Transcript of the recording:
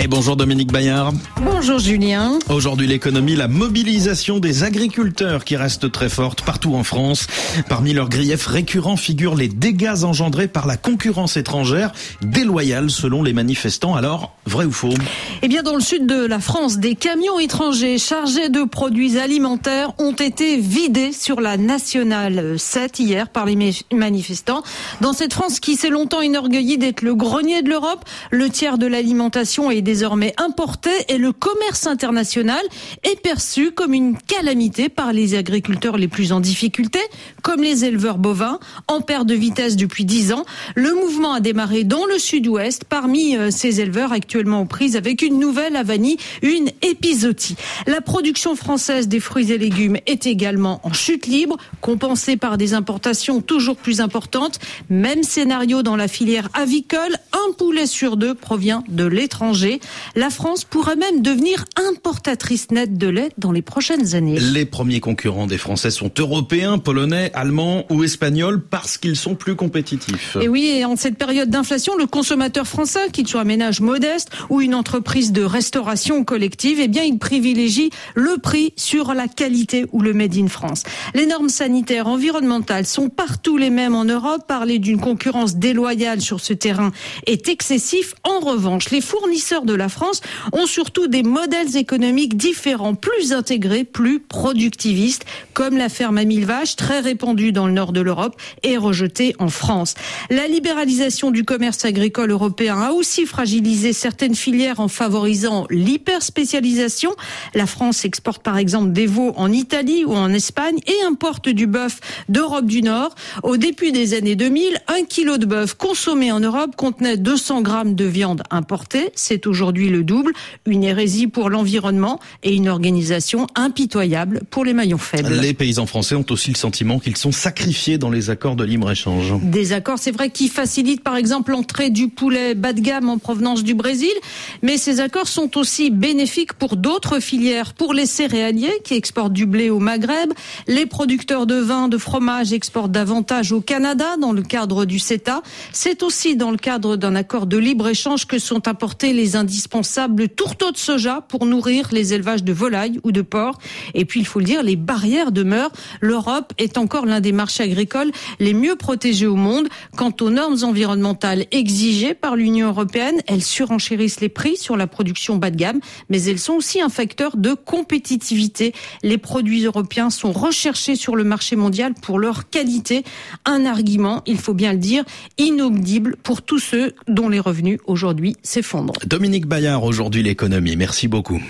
Et bonjour Dominique Bayard. Bonjour Julien. Aujourd'hui l'économie, la mobilisation des agriculteurs qui reste très forte partout en France. Parmi leurs griefs récurrents figurent les dégâts engendrés par la concurrence étrangère, déloyale selon les manifestants. Alors, vrai ou faux? Eh bien, dans le sud de la France, des camions étrangers chargés de produits alimentaires ont été vidés sur la nationale 7 hier par les manifestants. Dans cette France qui s'est longtemps enorgueillie d'être le grenier de l'Europe, le tiers de l'alimentation est désormais importé et le commerce international est perçu comme une calamité par les agriculteurs les plus en difficulté, comme les éleveurs bovins, en perte de vitesse depuis 10 ans. Le mouvement a démarré dans le sud-ouest parmi euh, ces éleveurs actuellement aux prises avec une nouvelle à vanille, une épisodie. La production française des fruits et légumes est également en chute libre, compensée par des importations toujours plus importantes. Même scénario dans la filière avicole, un poulet sur deux provient de l'étranger. La France pourrait même devenir importatrice nette de lait dans les prochaines années. Les premiers concurrents des Français sont européens, polonais, allemands ou espagnols parce qu'ils sont plus compétitifs. Et oui, et en cette période d'inflation, le consommateur français, qu'il soit un ménage modeste ou une entreprise de restauration collective, eh bien, il privilégie le prix sur la qualité ou le made in France. Les normes sanitaires, environnementales sont partout les mêmes en Europe. Parler d'une concurrence déloyale sur ce terrain est excessif. En revanche, les fournisseurs de la France ont surtout des modèles économiques différents, plus intégrés, plus productivistes, comme la ferme à mille vaches, très répandue dans le nord de l'Europe et rejetée en France. La libéralisation du commerce agricole européen a aussi fragilisé certaines filières en favorisant l'hyperspécialisation. La France exporte par exemple des veaux en Italie ou en Espagne et importe du bœuf d'Europe du Nord. Au début des années 2000, un kilo de bœuf consommé en Europe contenait 200 grammes de viande importée c'est aujourd'hui le double, une hérésie pour l'environnement et une organisation impitoyable pour les maillons faibles. Les paysans français ont aussi le sentiment qu'ils sont sacrifiés dans les accords de libre-échange. Des accords, c'est vrai, qui facilitent par exemple l'entrée du poulet bas de gamme en provenance du Brésil, mais ces accords sont aussi bénéfiques pour d'autres filières, pour les céréaliers qui exportent du blé au Maghreb, les producteurs de vin, de fromage exportent davantage au Canada dans le cadre du CETA. C'est aussi dans le cadre d'un accord de libre-échange que sont apportés les indispensables tourteaux de soja pour nourrir les élevages de volailles ou de porcs. Et puis, il faut le dire, les barrières demeurent. L'Europe est encore l'un des marchés agricoles les mieux protégés au monde. Quant aux normes environnementales exigées par l'Union européenne, elles surenchérissent les prix sur la production bas de gamme, mais elles sont aussi un facteur de compétitivité. Les produits européens sont recherchés sur le marché mondial pour leur qualité. Un argument, il faut bien le dire, inaudible pour tous ceux dont les revenus aujourd'hui s'effondrent. Dominique Bayard, aujourd'hui l'économie. Merci beaucoup.